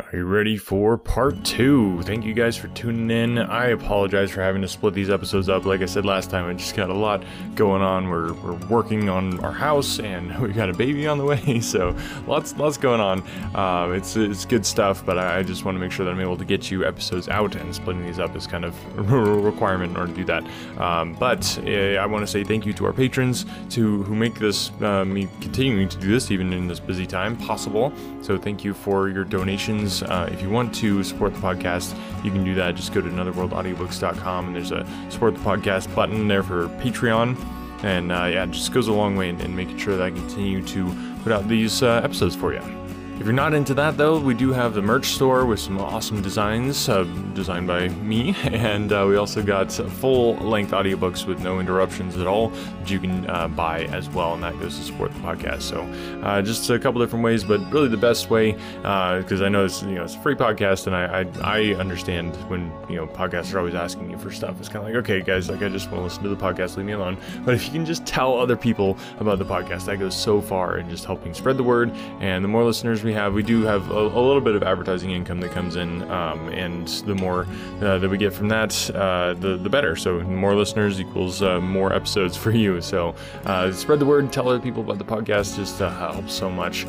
Are you ready for part two? Thank you guys for tuning in. I apologize for having to split these episodes up. Like I said last time, I just got a lot going on. We're, we're working on our house and we got a baby on the way, so lots lots going on. Uh, it's it's good stuff, but I just want to make sure that I'm able to get you episodes out, and splitting these up is kind of a requirement in order to do that. Um, but uh, I want to say thank you to our patrons to who make this uh, me continuing to do this even in this busy time possible. So thank you for your donations uh, if you want to support the podcast, you can do that. Just go to anotherworldaudiobooks.com and there's a support the podcast button there for Patreon. And uh, yeah, it just goes a long way in, in, making sure that I continue to put out these uh, episodes for you. If you're not into that though, we do have the merch store with some awesome designs uh, designed by me, and uh, we also got full length audiobooks with no interruptions at all that you can uh, buy as well, and that goes to support the podcast. So uh, just a couple different ways, but really the best way, because uh, I know it's you know it's a free podcast, and I, I, I understand when you know podcasts are always asking you for stuff. It's kind of like okay, guys, like I just want to listen to the podcast, leave me alone. But if you can just tell other people about the podcast, that goes so far in just helping spread the word, and the more listeners we have, we do have a, a little bit of advertising income that comes in, um, and the more uh, that we get from that, uh, the the better. So more listeners equals uh, more episodes for you. So uh, spread the word, tell other people about the podcast. Just uh, helps so much.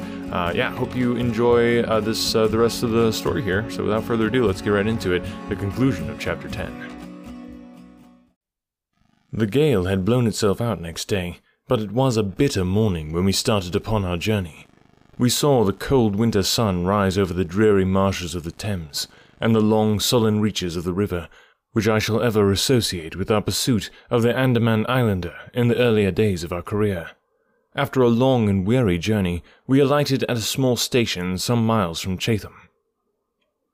Yeah, hope you enjoy this the rest of the story here. So without further ado, let's get right into it. The conclusion of chapter ten. The gale had blown itself out next day, but it was a bitter morning when we started upon our journey. We saw the cold winter sun rise over the dreary marshes of the Thames, and the long sullen reaches of the river, which I shall ever associate with our pursuit of the Andaman Islander in the earlier days of our career. After a long and weary journey, we alighted at a small station some miles from Chatham.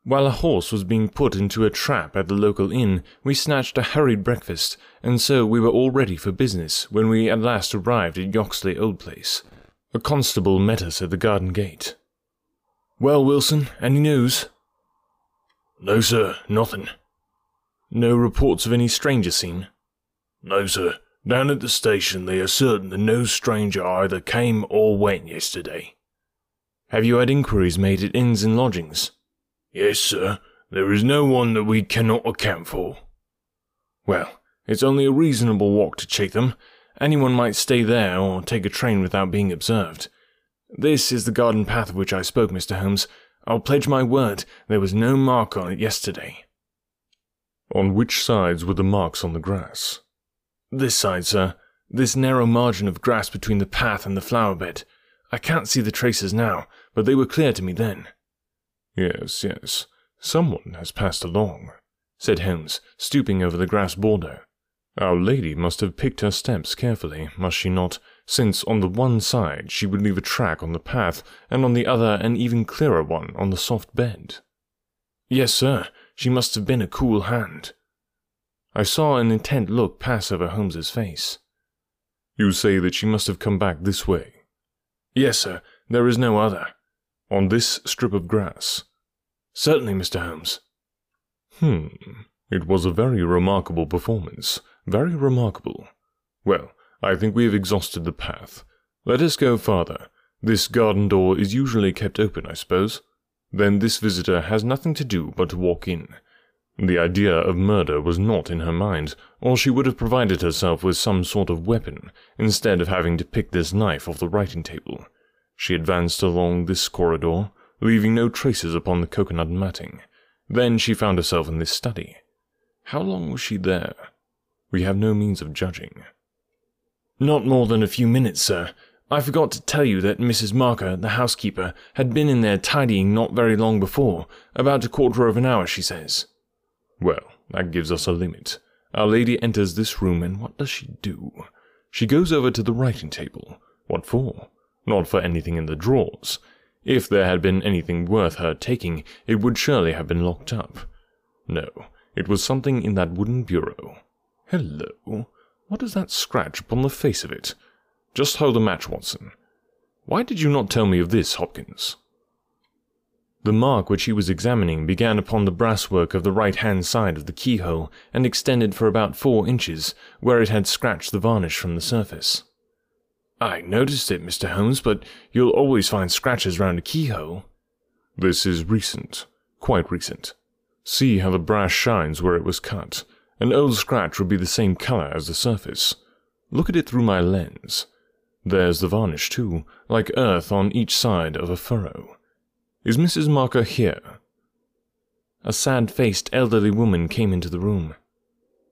While a horse was being put into a trap at the local inn, we snatched a hurried breakfast, and so we were all ready for business when we at last arrived at Yoxley Old Place. A constable met us at the garden gate. Well, Wilson, any news? No, sir, nothing. No reports of any stranger seen? No, sir. Down at the station they are certain that no stranger either came or went yesterday. Have you had inquiries made at inns and lodgings? Yes, sir. There is no one that we cannot account for. Well, it's only a reasonable walk to Chatham, Anyone might stay there or take a train without being observed. This is the garden path of which I spoke, Mr. Holmes. I'll pledge my word there was no mark on it yesterday. On which sides were the marks on the grass? This side, sir. This narrow margin of grass between the path and the flower bed. I can't see the traces now, but they were clear to me then. Yes, yes. Someone has passed along, said Holmes, stooping over the grass border. Our lady must have picked her steps carefully, must she not, since on the one side she would leave a track on the path, and on the other an even clearer one on the soft bed. Yes, sir, she must have been a cool hand. I saw an intent look pass over Holmes's face. You say that she must have come back this way? Yes, sir, there is no other. On this strip of grass? Certainly, Mr. Holmes. Hmm, it was a very remarkable performance. Very remarkable. Well, I think we have exhausted the path. Let us go farther. This garden door is usually kept open, I suppose. Then this visitor has nothing to do but to walk in. The idea of murder was not in her mind, or she would have provided herself with some sort of weapon, instead of having to pick this knife off the writing table. She advanced along this corridor, leaving no traces upon the coconut matting. Then she found herself in this study. How long was she there? We have no means of judging. Not more than a few minutes, sir. I forgot to tell you that Mrs. Marker, the housekeeper, had been in there tidying not very long before. About a quarter of an hour, she says. Well, that gives us a limit. Our lady enters this room, and what does she do? She goes over to the writing table. What for? Not for anything in the drawers. If there had been anything worth her taking, it would surely have been locked up. No, it was something in that wooden bureau. Hello, what is that scratch upon the face of it? Just hold a match, Watson. Why did you not tell me of this, Hopkins? The mark which he was examining began upon the brasswork of the right hand side of the keyhole and extended for about four inches, where it had scratched the varnish from the surface. I noticed it, Mr. Holmes, but you'll always find scratches round a keyhole. This is recent, quite recent. See how the brass shines where it was cut. An old scratch would be the same color as the surface. Look at it through my lens. There's the varnish, too, like earth on each side of a furrow. Is Mrs. Marker here? A sad faced elderly woman came into the room.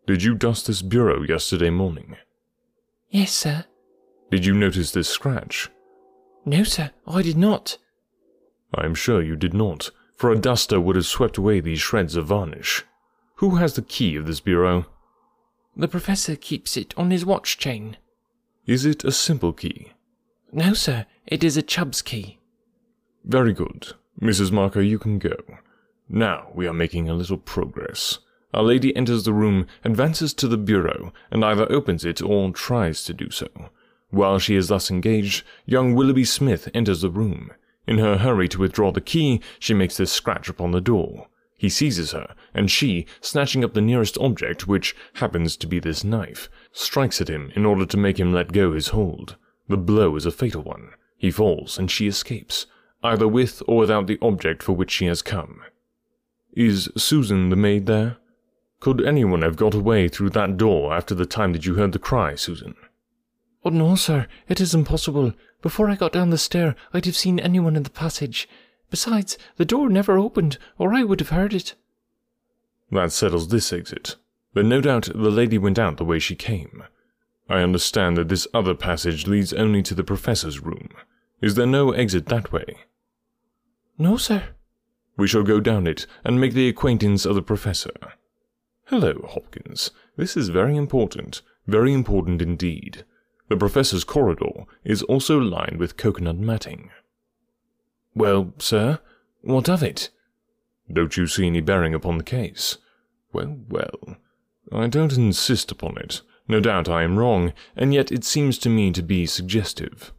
Did you dust this bureau yesterday morning? Yes, sir. Did you notice this scratch? No, sir, I did not. I am sure you did not, for a duster would have swept away these shreds of varnish. Who has the key of this bureau? The professor keeps it on his watch chain. Is it a simple key? No, sir, it is a Chubb's key. Very good. Mrs. Marker, you can go. Now we are making a little progress. Our lady enters the room, advances to the bureau, and either opens it or tries to do so. While she is thus engaged, young Willoughby Smith enters the room. In her hurry to withdraw the key, she makes this scratch upon the door. He seizes her, and she, snatching up the nearest object, which happens to be this knife, strikes at him in order to make him let go his hold. The blow is a fatal one. He falls, and she escapes, either with or without the object for which she has come. Is Susan the maid there? Could anyone have got away through that door after the time that you heard the cry, Susan? Oh, no, sir, it is impossible. Before I got down the stair, I'd have seen anyone in the passage. Besides, the door never opened, or I would have heard it. That settles this exit. but no doubt the lady went out the way she came. I understand that this other passage leads only to the professor's room. Is there no exit that way? No, sir. We shall go down it and make the acquaintance of the professor. Hello, Hopkins. This is very important, very important indeed. The professor's corridor is also lined with coconut matting. Well, sir, what of it? Don't you see any bearing upon the case? Well, well, I don't insist upon it. No doubt I am wrong, and yet it seems to me to be suggestive.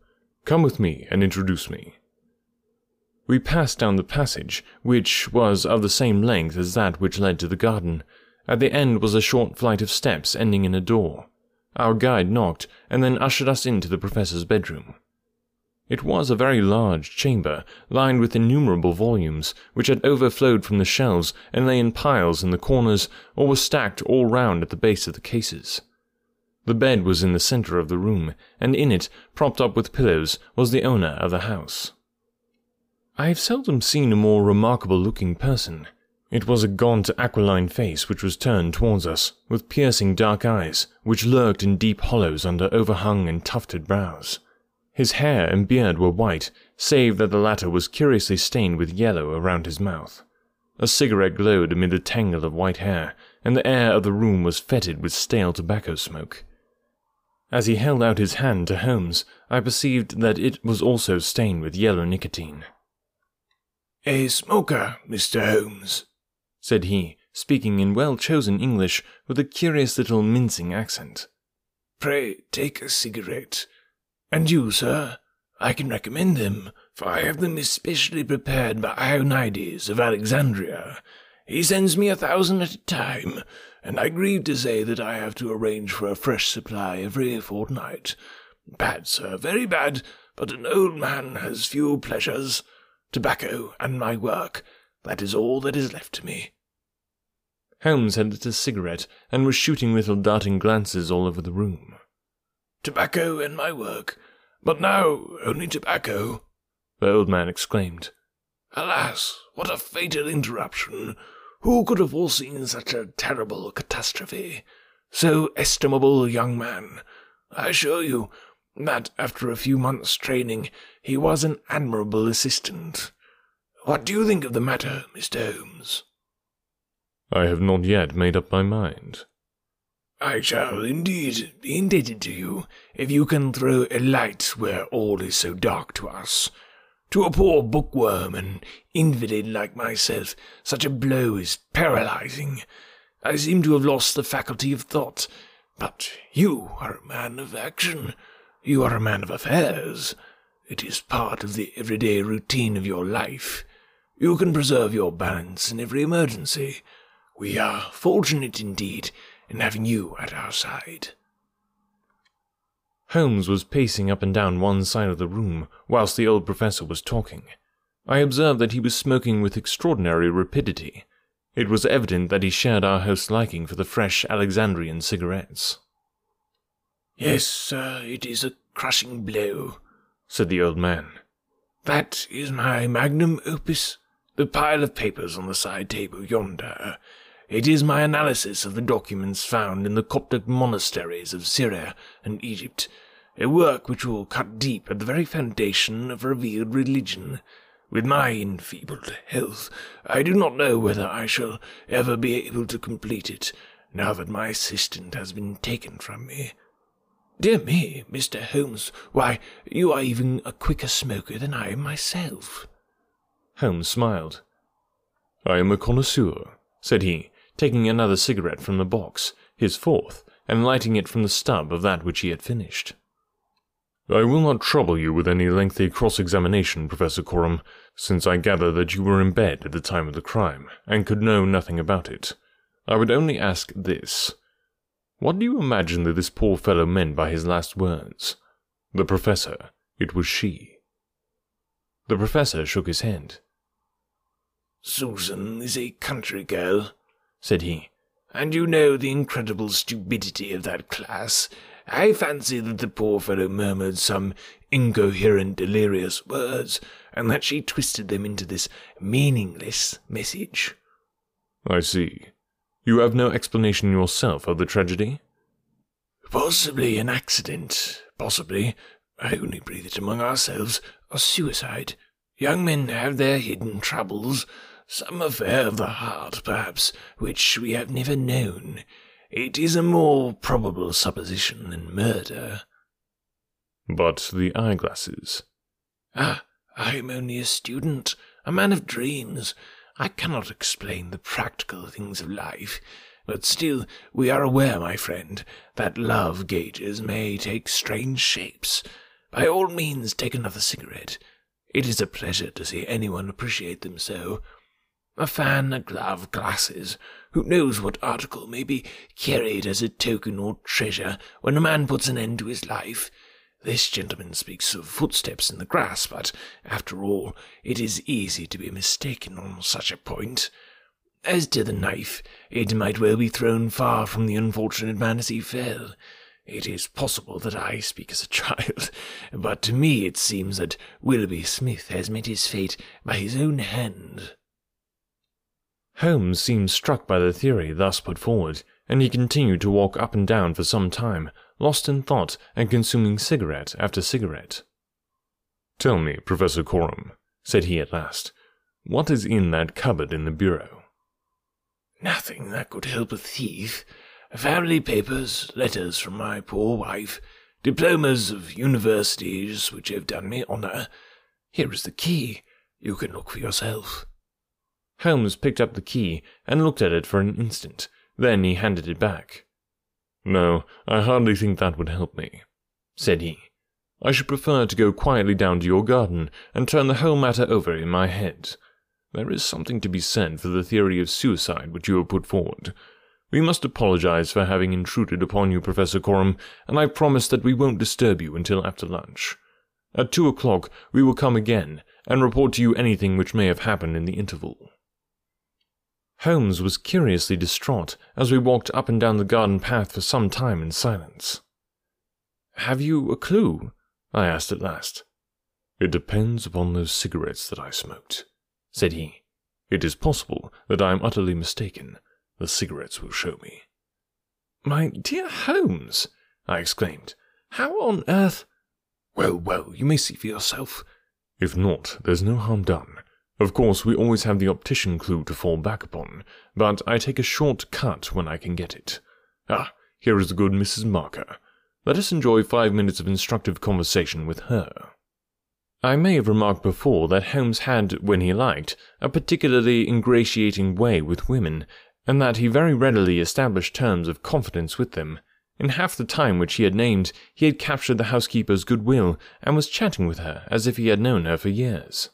Come with me and introduce me. We passed down the passage, which was of the same length as that which led to the garden, at the end was a short flight of steps ending in a door. Our guide knocked, and then ushered us into the professor's bedroom. It was a very large chamber, lined with innumerable volumes, which had overflowed from the shelves and lay in piles in the corners or were stacked all round at the base of the cases. The bed was in the center of the room, and in it, propped up with pillows, was the owner of the house. I have seldom seen a more remarkable looking person. It was a gaunt, aquiline face which was turned towards us, with piercing dark eyes, which lurked in deep hollows under overhung and tufted brows. His hair and beard were white, save that the latter was curiously stained with yellow around his mouth. A cigarette glowed amid the tangle of white hair, and the air of the room was fetid with stale tobacco smoke. As he held out his hand to Holmes, I perceived that it was also stained with yellow nicotine. A smoker, Mr. Holmes, said he, speaking in well chosen English with a curious little mincing accent. Pray take a cigarette. And you, sir, I can recommend them, for I have them especially prepared by Ionides of Alexandria. He sends me a thousand at a time, and I grieve to say that I have to arrange for a fresh supply every fortnight. Bad, sir, very bad, but an old man has few pleasures. Tobacco and my work, that is all that is left to me. Holmes had lit a cigarette and was shooting little darting glances all over the room. Tobacco and my work, but now only tobacco, the old man exclaimed. Alas, what a fatal interruption! Who could have foreseen such a terrible catastrophe? So estimable a young man. I assure you that after a few months' training he was an admirable assistant. What do you think of the matter, Mr. Holmes? I have not yet made up my mind. I shall indeed be indebted to you if you can throw a light where all is so dark to us. To a poor bookworm and invalid like myself, such a blow is paralyzing. I seem to have lost the faculty of thought. But you are a man of action. You are a man of affairs. It is part of the everyday routine of your life. You can preserve your balance in every emergency. We are fortunate indeed in having you at our side. Holmes was pacing up and down one side of the room whilst the old professor was talking. I observed that he was smoking with extraordinary rapidity. It was evident that he shared our host's liking for the fresh Alexandrian cigarettes. Yes, sir, it is a crushing blow, said the old man. That is my magnum opus, the pile of papers on the side table yonder. It is my analysis of the documents found in the Coptic monasteries of Syria and Egypt, a work which will cut deep at the very foundation of revealed religion. With my enfeebled health, I do not know whether I shall ever be able to complete it, now that my assistant has been taken from me. Dear me, Mr. Holmes, why, you are even a quicker smoker than I am myself. Holmes smiled. I am a connoisseur, said he, taking another cigarette from the box, his fourth, and lighting it from the stub of that which he had finished. I will not trouble you with any lengthy cross examination, Professor Coram, since I gather that you were in bed at the time of the crime, and could know nothing about it. I would only ask this what do you imagine that this poor fellow meant by his last words? The professor, it was she. The professor shook his head. Susan is a country girl, said he, and you know the incredible stupidity of that class. I fancy that the poor fellow murmured some incoherent, delirious words, and that she twisted them into this meaningless message. I see. You have no explanation yourself of the tragedy? Possibly an accident. Possibly, I only breathe it among ourselves, a suicide. Young men have their hidden troubles. Some affair of the heart, perhaps, which we have never known. It is a more probable supposition than murder. But the eyeglasses? Ah, I am only a student, a man of dreams. I cannot explain the practical things of life, but still we are aware, my friend, that love gages may take strange shapes. By all means, take another cigarette. It is a pleasure to see anyone appreciate them so. A fan, a glove, glasses. Who knows what article may be carried as a token or treasure when a man puts an end to his life? This gentleman speaks of footsteps in the grass, but after all, it is easy to be mistaken on such a point. As to the knife, it might well be thrown far from the unfortunate man as he fell. It is possible that I speak as a child, but to me it seems that Willoughby Smith has met his fate by his own hand. Holmes seemed struck by the theory thus put forward, and he continued to walk up and down for some time, lost in thought and consuming cigarette after cigarette. Tell me, Professor Coram, said he at last, what is in that cupboard in the bureau? Nothing that could help a thief. Family papers, letters from my poor wife, diplomas of universities which have done me honour. Here is the key. You can look for yourself. Holmes picked up the key and looked at it for an instant. Then he handed it back. No, I hardly think that would help me, said he. I should prefer to go quietly down to your garden and turn the whole matter over in my head. There is something to be said for the theory of suicide which you have put forward. We must apologize for having intruded upon you, Professor Coram, and I promise that we won't disturb you until after lunch. At two o'clock we will come again and report to you anything which may have happened in the interval. Holmes was curiously distraught as we walked up and down the garden path for some time in silence. Have you a clue? I asked at last. It depends upon those cigarettes that I smoked, said he. It is possible that I am utterly mistaken. The cigarettes will show me. My dear Holmes, I exclaimed, how on earth? Well, well, you may see for yourself. If not, there's no harm done. Of course, we always have the optician clue to fall back upon, but I take a short cut when I can get it. Ah, here is the good Mrs. Marker. Let us enjoy five minutes of instructive conversation with her. I may have remarked before that Holmes had, when he liked, a particularly ingratiating way with women, and that he very readily established terms of confidence with them. In half the time which he had named, he had captured the housekeeper's goodwill, and was chatting with her as if he had known her for years.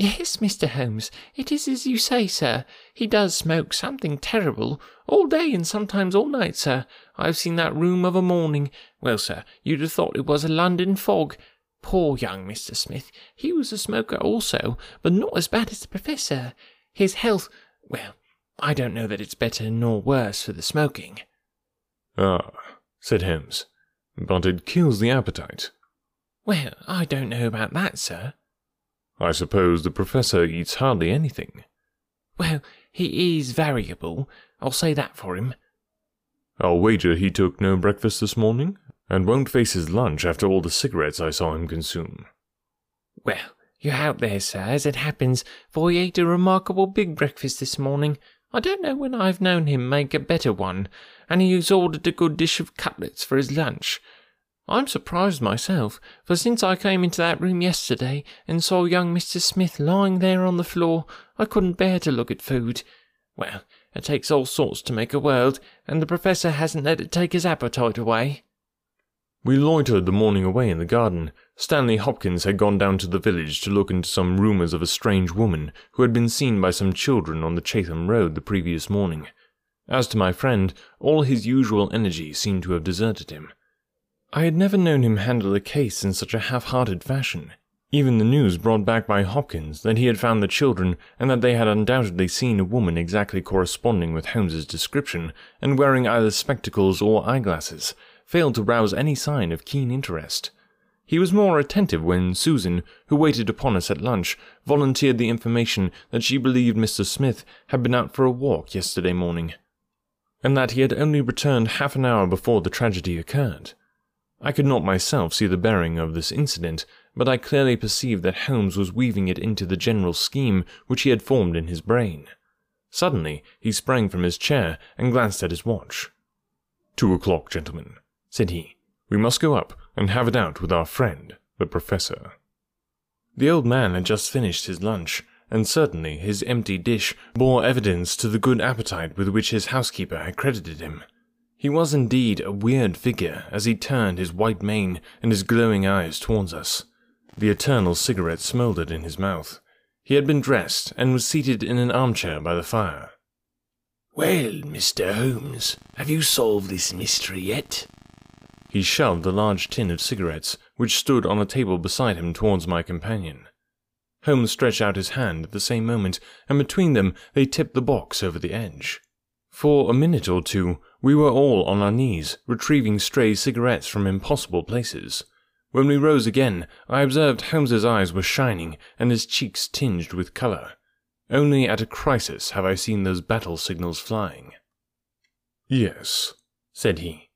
Yes, Mr. Holmes, it is as you say, sir. He does smoke something terrible, all day and sometimes all night, sir. I've seen that room of a morning. Well, sir, you'd have thought it was a London fog. Poor young Mr. Smith. He was a smoker also, but not as bad as the Professor. His health, well, I don't know that it's better nor worse for the smoking. Ah, said Holmes, but it kills the appetite. Well, I don't know about that, sir. I suppose the Professor eats hardly anything. Well, he is variable, I'll say that for him. I'll wager he took no breakfast this morning, and won't face his lunch after all the cigarettes I saw him consume. Well, you're out there, sir, as it happens, for he ate a remarkable big breakfast this morning. I don't know when I've known him make a better one, and he has ordered a good dish of cutlets for his lunch. I'm surprised myself, for since I came into that room yesterday and saw young Mr. Smith lying there on the floor, I couldn't bear to look at food. Well, it takes all sorts to make a world, and the Professor hasn't let it take his appetite away. We loitered the morning away in the garden. Stanley Hopkins had gone down to the village to look into some rumours of a strange woman who had been seen by some children on the Chatham Road the previous morning. As to my friend, all his usual energy seemed to have deserted him. I had never known him handle a case in such a half-hearted fashion. Even the news brought back by Hopkins that he had found the children and that they had undoubtedly seen a woman exactly corresponding with Holmes's description and wearing either spectacles or eyeglasses failed to rouse any sign of keen interest. He was more attentive when Susan, who waited upon us at lunch, volunteered the information that she believed Mr. Smith had been out for a walk yesterday morning, and that he had only returned half an hour before the tragedy occurred. I could not myself see the bearing of this incident, but I clearly perceived that Holmes was weaving it into the general scheme which he had formed in his brain. Suddenly, he sprang from his chair and glanced at his watch. Two o'clock, gentlemen said he. We must go up and have it out with our friend, the professor. The old man had just finished his lunch, and certainly his empty dish bore evidence to the good appetite with which his housekeeper had credited him. He was indeed a weird figure as he turned his white mane and his glowing eyes towards us. The eternal cigarette smouldered in his mouth. He had been dressed and was seated in an armchair by the fire. Well, Mr. Holmes, have you solved this mystery yet? He shoved the large tin of cigarettes, which stood on a table beside him, towards my companion. Holmes stretched out his hand at the same moment, and between them they tipped the box over the edge. For a minute or two, we were all on our knees, retrieving stray cigarettes from impossible places. When we rose again, I observed Holmes's eyes were shining and his cheeks tinged with colour. Only at a crisis have I seen those battle signals flying. Yes, said he.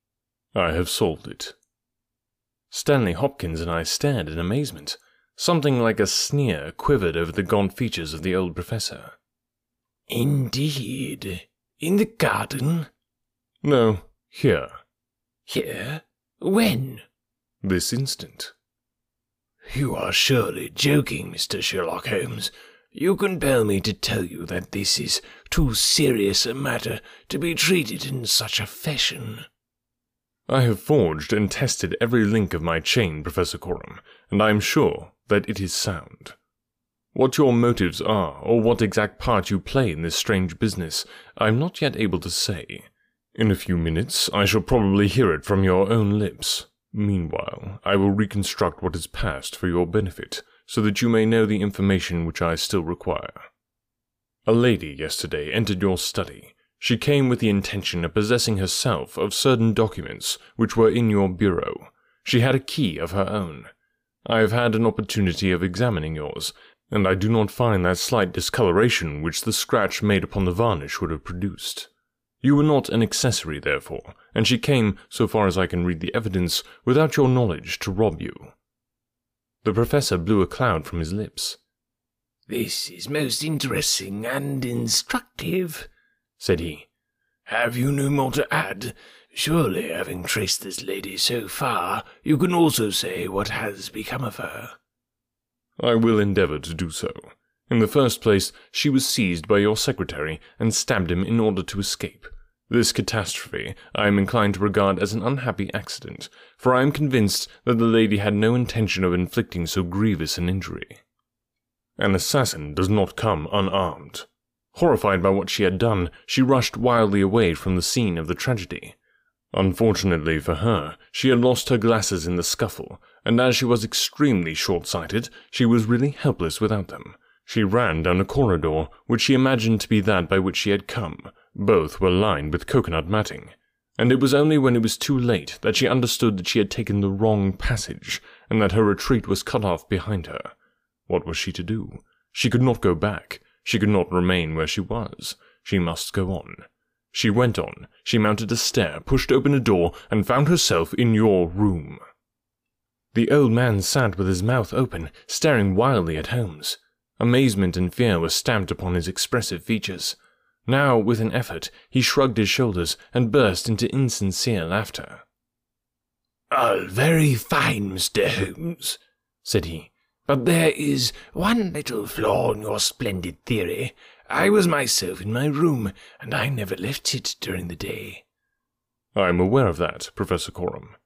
I have solved it. Stanley Hopkins and I stared in amazement. Something like a sneer quivered over the gaunt features of the old professor. Indeed. In the garden? No, here. Here? When? This instant. You are surely joking, Mr. Sherlock Holmes. You compel me to tell you that this is too serious a matter to be treated in such a fashion. I have forged and tested every link of my chain, Professor Coram, and I am sure that it is sound. What your motives are, or what exact part you play in this strange business, I am not yet able to say. In a few minutes, I shall probably hear it from your own lips. Meanwhile, I will reconstruct what has passed for your benefit, so that you may know the information which I still require. A lady yesterday entered your study she came with the intention of possessing herself of certain documents which were in your bureau. She had a key of her own. I have had an opportunity of examining yours, and I do not find that slight discoloration which the scratch made upon the varnish would have produced. You were not an accessory, therefore, and she came, so far as I can read the evidence, without your knowledge to rob you. The professor blew a cloud from his lips. This is most interesting and instructive said he. Have you no more to add? Surely, having traced this lady so far, you can also say what has become of her. I will endeavour to do so. In the first place, she was seized by your secretary and stabbed him in order to escape. This catastrophe I am inclined to regard as an unhappy accident, for I am convinced that the lady had no intention of inflicting so grievous an injury. An assassin does not come unarmed. Horrified by what she had done, she rushed wildly away from the scene of the tragedy. Unfortunately for her, she had lost her glasses in the scuffle, and as she was extremely short sighted, she was really helpless without them. She ran down a corridor, which she imagined to be that by which she had come. Both were lined with coconut matting. And it was only when it was too late that she understood that she had taken the wrong passage, and that her retreat was cut off behind her. What was she to do? She could not go back. She could not remain where she was. She must go on. She went on. She mounted a stair, pushed open a door, and found herself in your room. The old man sat with his mouth open, staring wildly at Holmes. Amazement and fear were stamped upon his expressive features. Now, with an effort, he shrugged his shoulders and burst into insincere laughter. All very fine, Mr. Holmes, said he. But there is one little flaw in your splendid theory. I was myself in my room, and I never left it during the day. I am aware of that, Professor Coram.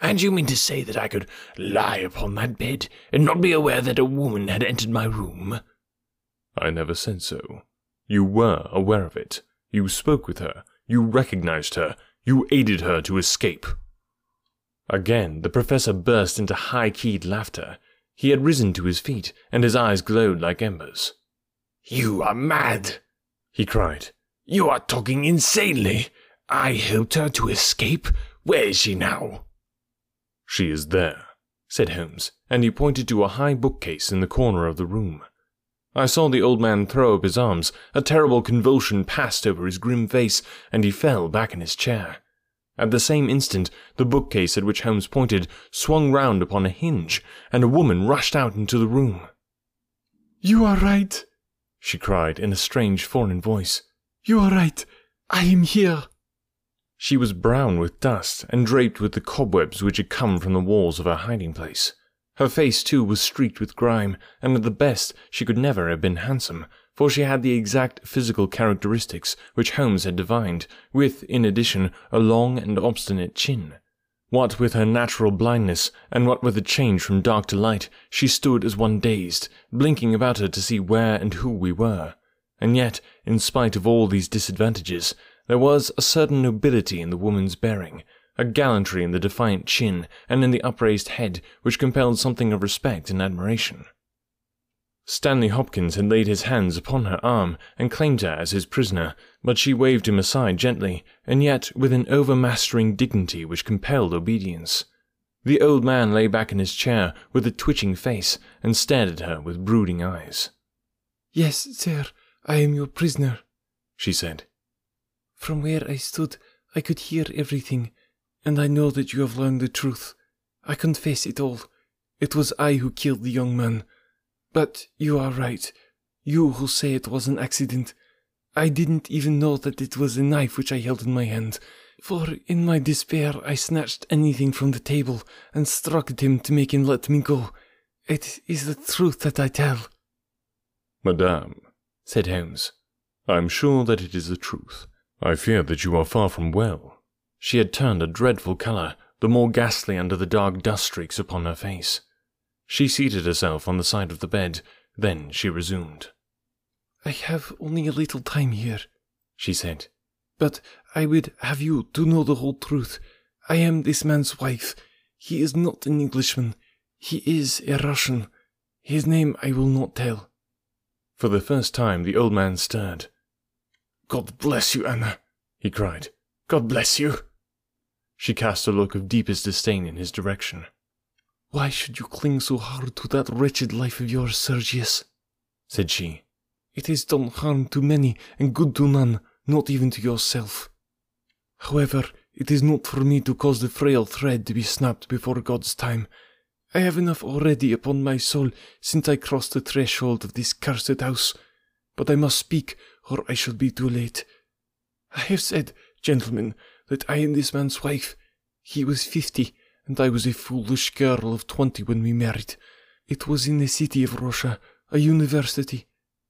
And you mean to say that I could lie upon that bed and not be aware that a woman had entered my room? I never said so. You were aware of it. You spoke with her. You recognized her. You aided her to escape. Again, the professor burst into high keyed laughter. He had risen to his feet, and his eyes glowed like embers. You are mad, he cried. You are talking insanely. I helped her to escape. Where is she now? She is there, said Holmes, and he pointed to a high bookcase in the corner of the room. I saw the old man throw up his arms, a terrible convulsion passed over his grim face, and he fell back in his chair. At the same instant, the bookcase at which Holmes pointed swung round upon a hinge, and a woman rushed out into the room. You are right, she cried in a strange foreign voice. You are right. I am here. She was brown with dust and draped with the cobwebs which had come from the walls of her hiding place. Her face, too, was streaked with grime, and at the best she could never have been handsome, for she had the exact physical characteristics which Holmes had divined, with, in addition, a long and obstinate chin. What with her natural blindness, and what with the change from dark to light, she stood as one dazed, blinking about her to see where and who we were. And yet, in spite of all these disadvantages, there was a certain nobility in the woman's bearing, a gallantry in the defiant chin and in the upraised head which compelled something of respect and admiration. Stanley Hopkins had laid his hands upon her arm and claimed her as his prisoner, but she waved him aside gently, and yet with an overmastering dignity which compelled obedience. The old man lay back in his chair with a twitching face and stared at her with brooding eyes. Yes, sir, I am your prisoner, she said. From where I stood, I could hear everything, and I know that you have learned the truth. I confess it all. It was I who killed the young man. But you are right. You who say it was an accident. I didn't even know that it was a knife which I held in my hand, for in my despair I snatched anything from the table and struck at him to make him let me go. It is the truth that I tell. Madame, said Holmes, I am sure that it is the truth. I fear that you are far from well. She had turned a dreadful colour, the more ghastly under the dark dust streaks upon her face. She seated herself on the side of the bed, then she resumed. I have only a little time here, she said, but I would have you to know the whole truth. I am this man's wife. He is not an Englishman. He is a Russian. His name I will not tell. For the first time the old man stirred. God bless you, Anna, he cried. God bless you. She cast a look of deepest disdain in his direction. Why should you cling so hard to that wretched life of yours, Sergius? said she. It has done harm to many and good to none, not even to yourself. However, it is not for me to cause the frail thread to be snapped before God's time. I have enough already upon my soul since I crossed the threshold of this cursed house. But I must speak or I shall be too late. I have said, gentlemen, that I am this man's wife. He was fifty, and I was a foolish girl of twenty when we married. It was in the city of Russia, a university.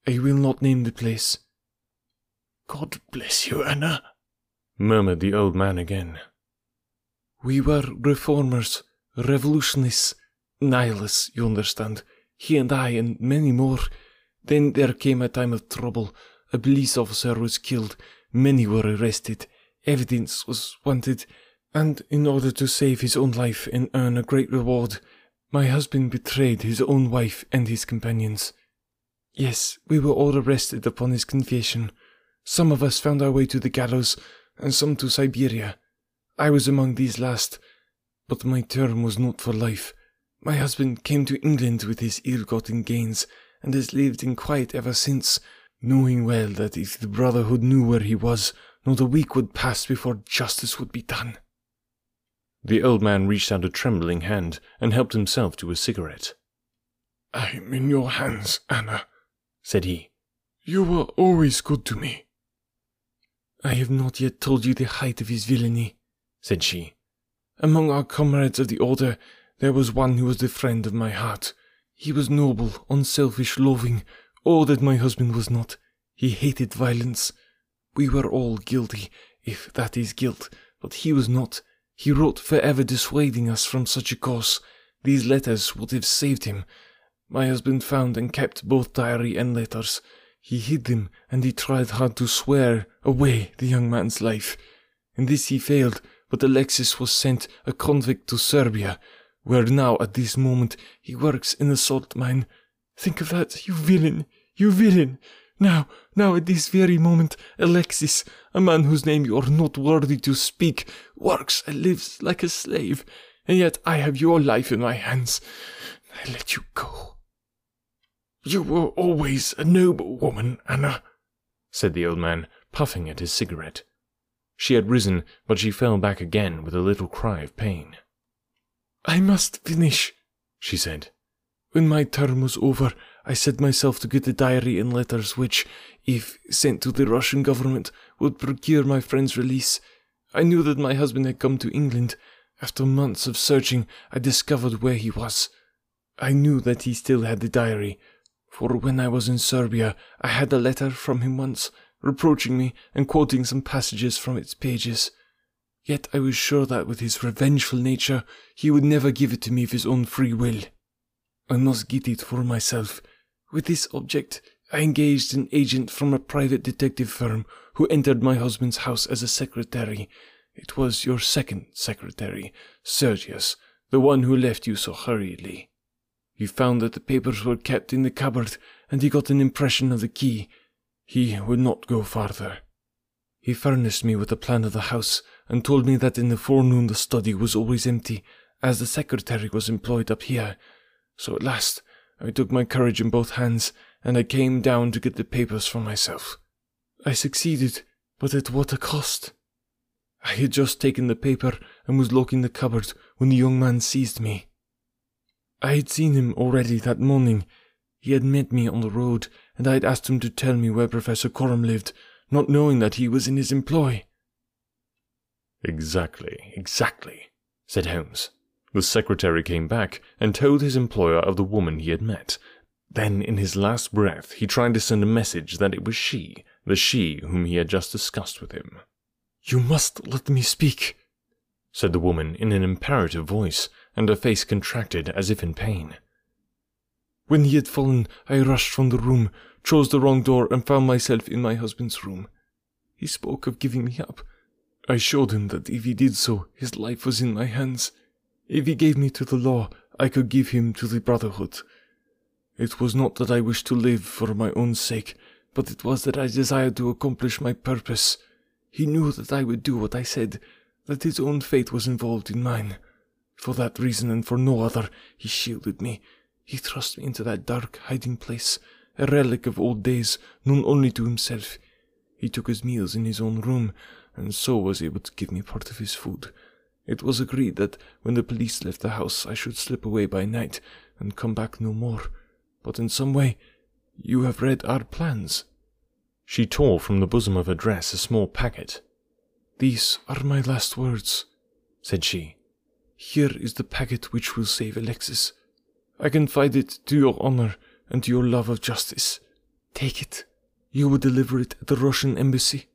I will not name the place. God bless you, Anna, murmured the old man again. We were reformers, revolutionists, nihilists, you understand. He and I, and many more. Then there came a time of trouble, a police officer was killed, many were arrested, evidence was wanted, And in order to save his own life and earn a great reward, my husband betrayed his own wife and his companions. Yes, we were all arrested upon his confession. Some of us found our way to the gallows, and some to Siberia. I was among these last, but my term was not for life. My husband came to England with his ill gotten gains, and has lived in quiet ever since, knowing well that if the Brotherhood knew where he was, not a week would pass before justice would be done. The old man reached out a trembling hand and helped himself to a cigarette. I am in your hands, Anna, said he. You were always good to me. I have not yet told you the height of his villainy, said she. Among our comrades of the order, there was one who was the friend of my heart. He was noble, unselfish, loving, all that my husband was not. He hated violence. We were all guilty, if that is guilt, but he was not. He wrote forever dissuading us from such a course. These letters would have saved him. My husband found and kept both diary and letters. He hid them, and he tried hard to swear away the young man's life. In this he failed, but Alexis was sent a convict to Siberia, where now at this moment he works in a salt mine. Think of that, you villain, you villain! Now, now at this very moment, Alexis, a man whose name you are not worthy to speak, works and lives like a slave, and yet I have your life in my hands. I let you go. You were always a noble woman, Anna, said the old man, puffing at his cigarette. She had risen, but she fell back again with a little cry of pain. I must finish, she said. When my term was over, I set myself to get the diary and letters which, if sent to the Russian government, would procure my friend's release. I knew that my husband had come to England. After months of searching, I discovered where he was. I knew that he still had the diary, for when I was in Siberia, I had a letter from him once, reproaching me and quoting some passages from its pages. Yet I was sure that with his revengeful nature, he would never give it to me of his own free will. I must get it for myself. With this object, I engaged an agent from a private detective firm who entered my husband's house as a secretary. It was your second secretary, Sergius, the one who left you so hurriedly. He found that the papers were kept in the cupboard, and he got an impression of the key. He would not go farther. He furnished me with a plan of the house, and told me that in the forenoon the study was always empty, as the secretary was employed up here. So at last I took my courage in both hands, and I came down to get the papers for myself. I succeeded, but at what a cost! I had just taken the paper and was locking the cupboard when the young man seized me. I had seen him already that morning. He had met me on the road, and I had asked him to tell me where Professor Coram lived, not knowing that he was in his employ. Exactly, exactly, said Holmes. The secretary came back and told his employer of the woman he had met. Then, in his last breath, he tried to send a message that it was she, the she whom he had just discussed with him. You must let me speak, said the woman in an imperative voice, and her face contracted as if in pain. When he had fallen, I rushed from the room, chose the wrong door, and found myself in my husband's room. He spoke of giving me up. I showed him that if he did so, his life was in my hands. If he gave me to the law, I could give him to the Brotherhood. It was not that I wished to live for my own sake, but it was that I desired to accomplish my purpose. He knew that I would do what I said, that his own fate was involved in mine. For that reason and for no other, he shielded me. He thrust me into that dark hiding place, a relic of old days, known only to himself. He took his meals in his own room, and so was able to give me part of his food. It was agreed that when the police left the house, I should slip away by night and come back no more. But in some way, you have read our plans. She tore from the bosom of her dress a small packet. These are my last words, said she. Here is the packet which will save Alexis. I confide it to your honor and to your love of justice. Take it. You will deliver it at the Russian embassy.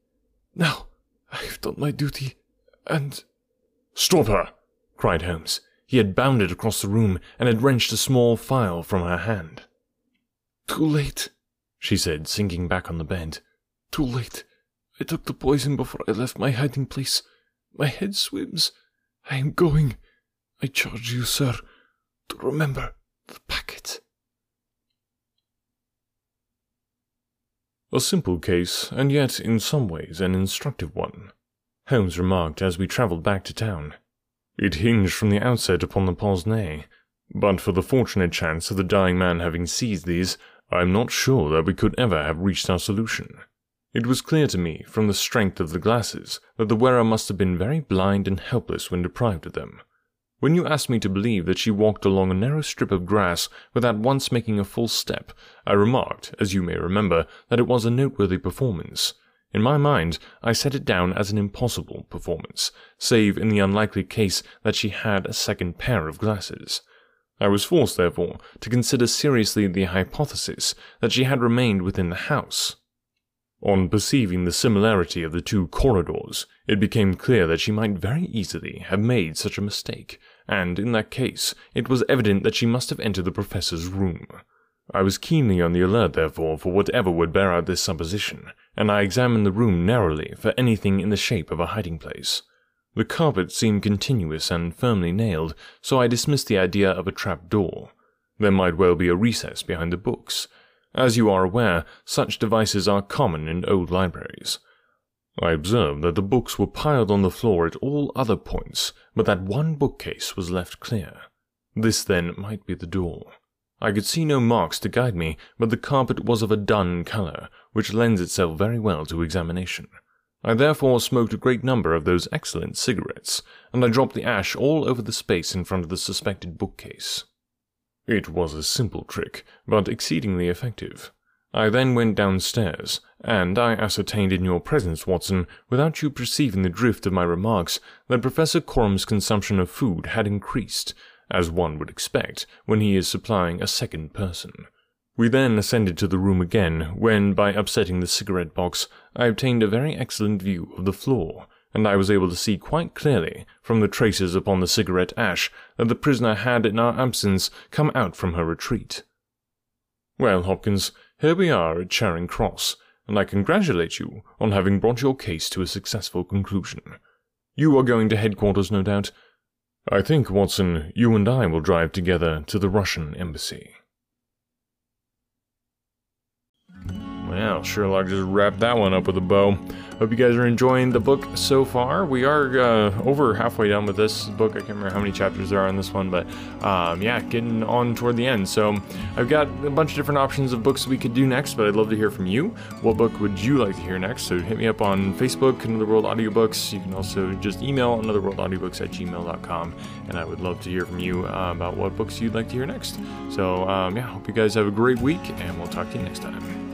Now, I have done my duty, and. Stop her! cried Holmes. He had bounded across the room and had wrenched a small file from her hand. Too late, she said, sinking back on the bed. Too late. I took the poison before I left my hiding place. My head swims. I am going. I charge you, sir, to remember the packet. A simple case, and yet in some ways an instructive one, Holmes remarked as we travelled back to town. It hinged from the outset upon the pince-nez, but for the fortunate chance of the dying man having seized these, I am not sure that we could ever have reached our solution. It was clear to me, from the strength of the glasses, that the wearer must have been very blind and helpless when deprived of them. When you asked me to believe that she walked along a narrow strip of grass without once making a full step, I remarked, as you may remember, that it was a noteworthy performance. In my mind, I set it down as an impossible performance, save in the unlikely case that she had a second pair of glasses. I was forced, therefore, to consider seriously the hypothesis that she had remained within the house. On perceiving the similarity of the two corridors, it became clear that she might very easily have made such a mistake, and in that case, it was evident that she must have entered the professor's room. I was keenly on the alert, therefore, for whatever would bear out this supposition, and I examined the room narrowly for anything in the shape of a hiding place. The carpet seemed continuous and firmly nailed, so I dismissed the idea of a trap door. There might well be a recess behind the books, as you are aware, such devices are common in old libraries. I observed that the books were piled on the floor at all other points, but that one bookcase was left clear. This, then, might be the door. I could see no marks to guide me, but the carpet was of a dun color, which lends itself very well to examination. I therefore smoked a great number of those excellent cigarettes, and I dropped the ash all over the space in front of the suspected bookcase. It was a simple trick, but exceedingly effective. I then went downstairs, and I ascertained in your presence, Watson, without you perceiving the drift of my remarks, that Professor Coram's consumption of food had increased, as one would expect when he is supplying a second person. We then ascended to the room again, when, by upsetting the cigarette box, I obtained a very excellent view of the floor, and I was able to see quite clearly, from the traces upon the cigarette ash, that the prisoner had, in our absence, come out from her retreat. Well, Hopkins, here we are at Charing Cross, and I congratulate you on having brought your case to a successful conclusion. You are going to headquarters, no doubt. I think, Watson, you and I will drive together to the Russian embassy. Well, Sherlock just wrapped that one up with a bow. Hope you guys are enjoying the book so far. We are uh, over halfway done with this book. I can't remember how many chapters there are in this one, but um, yeah, getting on toward the end. So I've got a bunch of different options of books we could do next, but I'd love to hear from you. What book would you like to hear next? So hit me up on Facebook, Another World Audiobooks. You can also just email anotherworldaudiobooks at gmail.com, and I would love to hear from you uh, about what books you'd like to hear next. So um, yeah, hope you guys have a great week, and we'll talk to you next time.